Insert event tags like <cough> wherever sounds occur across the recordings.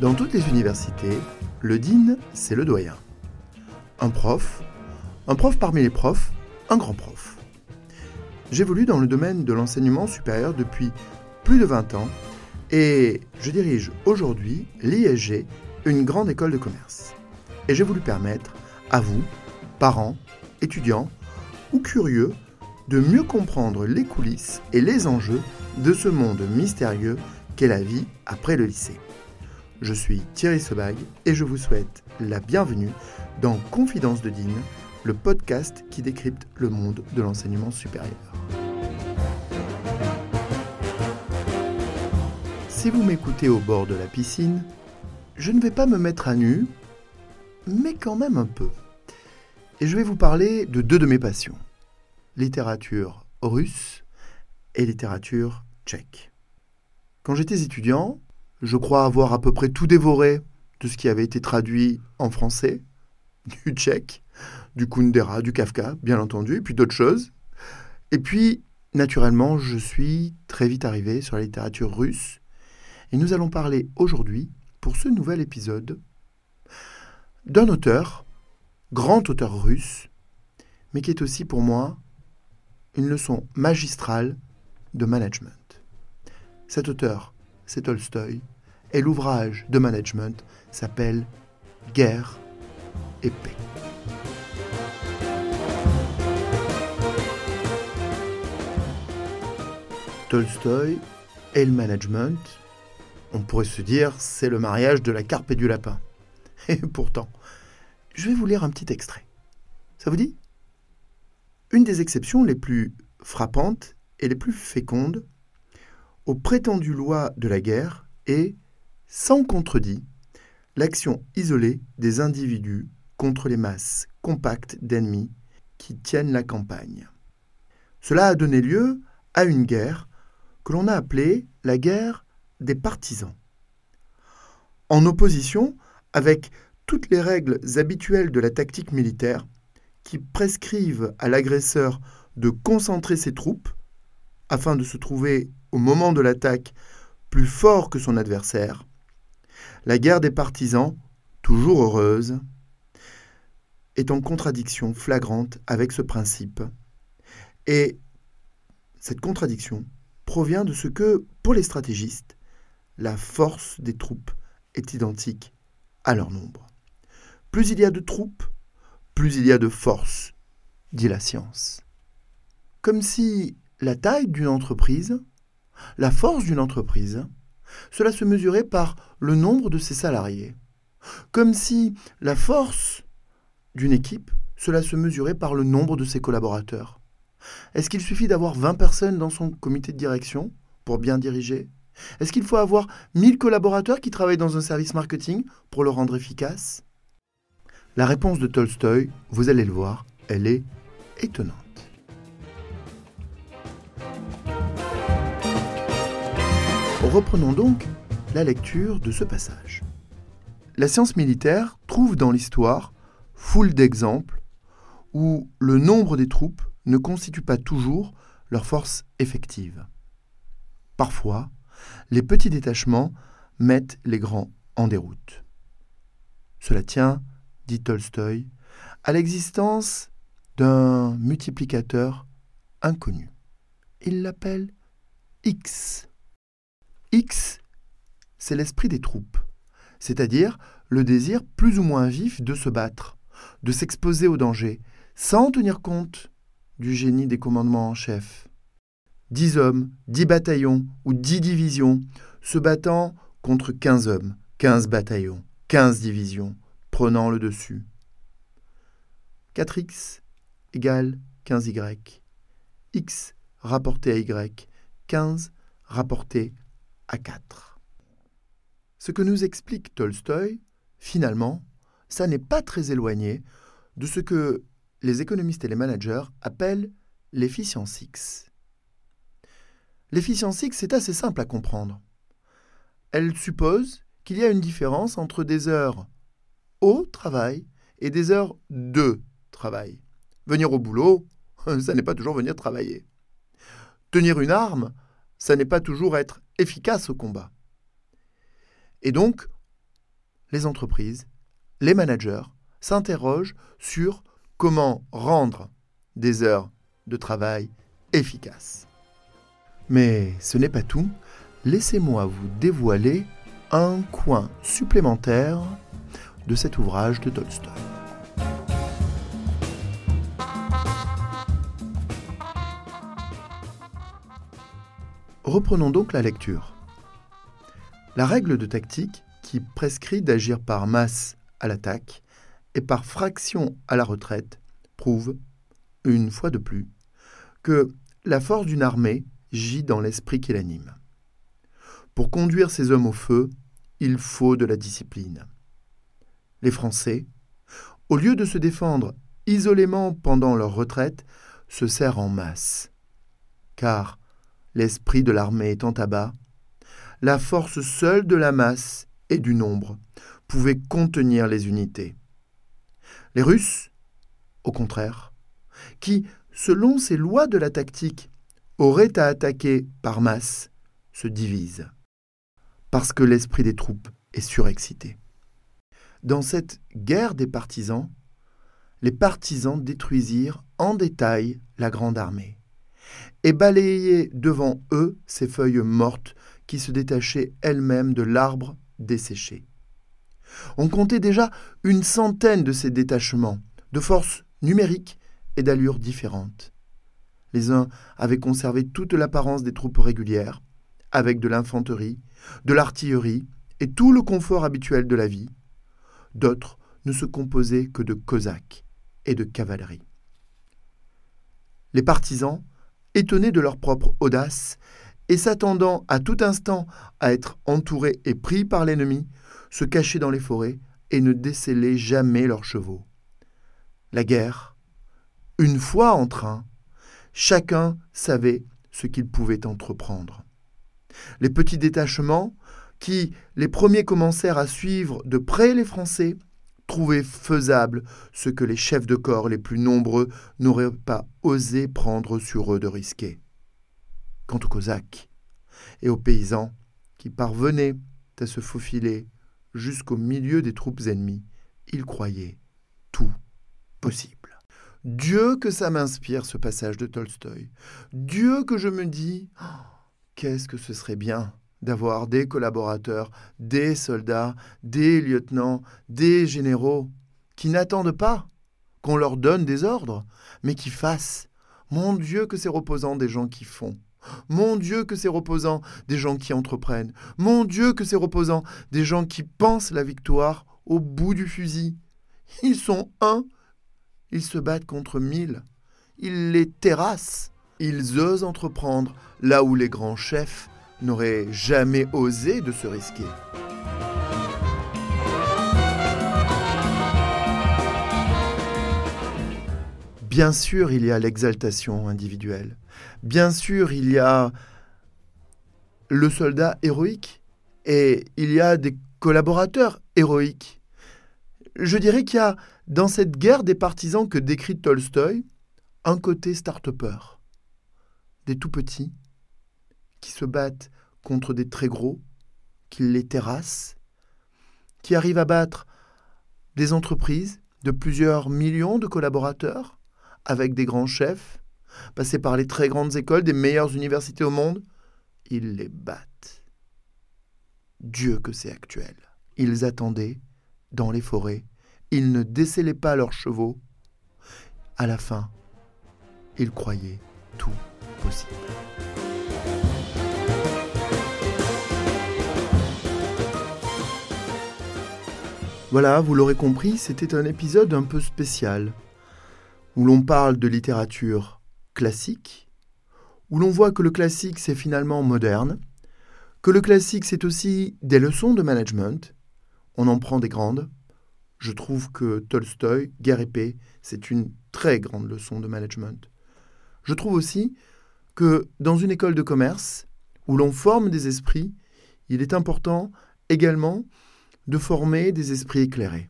Dans toutes les universités, le dean, c'est le doyen. Un prof, un prof parmi les profs, un grand prof. J'évolue dans le domaine de l'enseignement supérieur depuis plus de 20 ans et je dirige aujourd'hui l'ISG, une grande école de commerce. Et j'ai voulu permettre à vous, parents, étudiants ou curieux, de mieux comprendre les coulisses et les enjeux de ce monde mystérieux qu'est la vie après le lycée. Je suis Thierry Sebag et je vous souhaite la bienvenue dans Confidence de Dean, le podcast qui décrypte le monde de l'enseignement supérieur. Si vous m'écoutez au bord de la piscine, je ne vais pas me mettre à nu, mais quand même un peu. Et je vais vous parler de deux de mes passions, littérature russe et littérature tchèque. Quand j'étais étudiant, je crois avoir à peu près tout dévoré de ce qui avait été traduit en français, du tchèque, du Kundera, du Kafka, bien entendu, et puis d'autres choses. Et puis, naturellement, je suis très vite arrivé sur la littérature russe. Et nous allons parler aujourd'hui, pour ce nouvel épisode, d'un auteur, grand auteur russe, mais qui est aussi pour moi une leçon magistrale de management. Cet auteur, c'est Tolstoï, et l'ouvrage de management s'appelle Guerre et paix. Tolstoï et le management, on pourrait se dire, c'est le mariage de la carpe et du lapin. <laughs> Et pourtant, je vais vous lire un petit extrait. Ça vous dit? Une des exceptions les plus frappantes et les plus fécondes aux prétendues lois de la guerre est, sans contredit, l'action isolée des individus contre les masses compactes d'ennemis qui tiennent la campagne. Cela a donné lieu à une guerre que l'on a appelée la guerre des partisans. En opposition avec toutes les règles habituelles de la tactique militaire qui prescrivent à l'agresseur de concentrer ses troupes afin de se trouver au moment de l'attaque plus fort que son adversaire, la guerre des partisans, toujours heureuse, est en contradiction flagrante avec ce principe. Et cette contradiction provient de ce que, pour les stratégistes, la force des troupes est identique à leur nombre. Plus il y a de troupes, plus il y a de force, dit la science. Comme si la taille d'une entreprise, la force d'une entreprise, cela se mesurait par le nombre de ses salariés. Comme si la force d'une équipe, cela se mesurait par le nombre de ses collaborateurs. Est-ce qu'il suffit d'avoir 20 personnes dans son comité de direction pour bien diriger? Est-ce qu'il faut avoir 1000 collaborateurs qui travaillent dans un service marketing pour le rendre efficace? La réponse de Tolstoï, vous allez le voir, elle est étonnante. Reprenons donc la lecture de ce passage. La science militaire trouve dans l'histoire foule d'exemples où le nombre des troupes ne constitue pas toujours leur force effective. Parfois, les petits détachements mettent les grands en déroute. Cela tient, dit Tolstoï, à l'existence d'un multiplicateur inconnu. Il l'appelle X. X, c'est l'esprit des troupes, c'est-à-dire le désir plus ou moins vif de se battre, de s'exposer au danger, sans tenir compte du génie des commandements en chef. Dix hommes, dix bataillons ou dix divisions se battant contre quinze hommes, quinze bataillons, quinze divisions, prenant le dessus. 4x égale 15y. x rapporté à y, 15 rapporté à 4. Ce que nous explique Tolstoï, finalement, ça n'est pas très éloigné de ce que les économistes et les managers appellent l'efficience X. L'efficience X est assez simple à comprendre. Elle suppose qu'il y a une différence entre des heures au travail et des heures de travail. Venir au boulot, <laughs> ça n'est pas toujours venir travailler. Tenir une arme, ça n'est pas toujours être efficace au combat. Et donc, les entreprises, les managers s'interrogent sur comment rendre des heures de travail efficaces. Mais ce n'est pas tout. Laissez-moi vous dévoiler un coin supplémentaire de cet ouvrage de Tolstoï. Reprenons donc la lecture. La règle de tactique qui prescrit d'agir par masse à l'attaque et par fraction à la retraite prouve, une fois de plus, que la force d'une armée gît dans l'esprit qui l'anime. Pour conduire ces hommes au feu, il faut de la discipline. Les Français, au lieu de se défendre isolément pendant leur retraite, se serrent en masse. Car, l'esprit de l'armée étant à bas, la force seule de la masse et du nombre pouvait contenir les unités. Les Russes, au contraire, qui, selon ces lois de la tactique, auraient à attaquer par masse, se divisent, parce que l'esprit des troupes est surexcité. Dans cette guerre des partisans, les partisans détruisirent en détail la grande armée et balayaient devant eux ces feuilles mortes qui se détachaient elles-mêmes de l'arbre desséché. On comptait déjà une centaine de ces détachements, de forces numériques et d'allures différentes. Les uns avaient conservé toute l'apparence des troupes régulières, avec de l'infanterie, de l'artillerie et tout le confort habituel de la vie. D'autres ne se composaient que de cosaques et de cavalerie. Les partisans, étonnés de leur propre audace, et s'attendant à tout instant à être entourés et pris par l'ennemi, se cachaient dans les forêts et ne décelaient jamais leurs chevaux. La guerre, une fois en train, chacun savait ce qu'il pouvait entreprendre. Les petits détachements, qui les premiers commencèrent à suivre de près les Français, trouvaient faisable ce que les chefs de corps les plus nombreux n'auraient pas osé prendre sur eux de risquer. Quant aux Cosaques et aux paysans qui parvenaient à se faufiler jusqu'au milieu des troupes ennemies, ils croyaient tout possible. Dieu que ça m'inspire ce passage de Tolstoï. Dieu que je me dis, oh, qu'est-ce que ce serait bien d'avoir des collaborateurs, des soldats, des lieutenants, des généraux qui n'attendent pas qu'on leur donne des ordres, mais qui fassent. Mon Dieu que c'est reposant des gens qui font. Mon Dieu que c'est reposant des gens qui entreprennent. Mon Dieu que c'est reposant des gens qui pensent la victoire au bout du fusil. Ils sont un, ils se battent contre mille. Ils les terrassent. Ils osent entreprendre là où les grands chefs n'auraient jamais osé de se risquer. Bien sûr, il y a l'exaltation individuelle. Bien sûr, il y a le soldat héroïque et il y a des collaborateurs héroïques. Je dirais qu'il y a dans cette guerre des partisans que décrit Tolstoï un côté start-upper. Des tout petits qui se battent contre des très gros, qui les terrassent, qui arrivent à battre des entreprises de plusieurs millions de collaborateurs, avec des grands chefs, passés par les très grandes écoles des meilleures universités au monde, ils les battent. Dieu que c'est actuel. Ils attendaient dans les forêts, ils ne décelaient pas leurs chevaux. À la fin, ils croyaient tout possible. Voilà, vous l'aurez compris, c'était un épisode un peu spécial où l'on parle de littérature classique, où l'on voit que le classique c'est finalement moderne, que le classique c'est aussi des leçons de management, on en prend des grandes. Je trouve que Tolstoï, Guerre et paix, c'est une très grande leçon de management. Je trouve aussi que dans une école de commerce, où l'on forme des esprits, il est important également de former des esprits éclairés,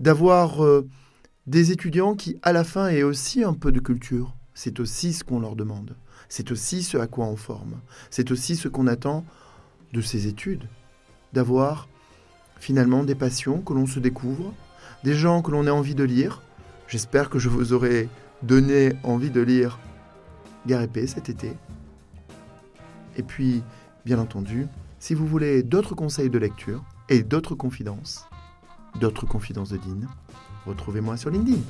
d'avoir euh, des étudiants qui, à la fin, aient aussi un peu de culture. C'est aussi ce qu'on leur demande. C'est aussi ce à quoi on forme. C'est aussi ce qu'on attend de ces études. D'avoir finalement des passions que l'on se découvre, des gens que l'on a envie de lire. J'espère que je vous aurai donné envie de lire Garépé cet été. Et puis, bien entendu, si vous voulez d'autres conseils de lecture, et d'autres confidences, d'autres confidences de Dean, retrouvez-moi sur LinkedIn.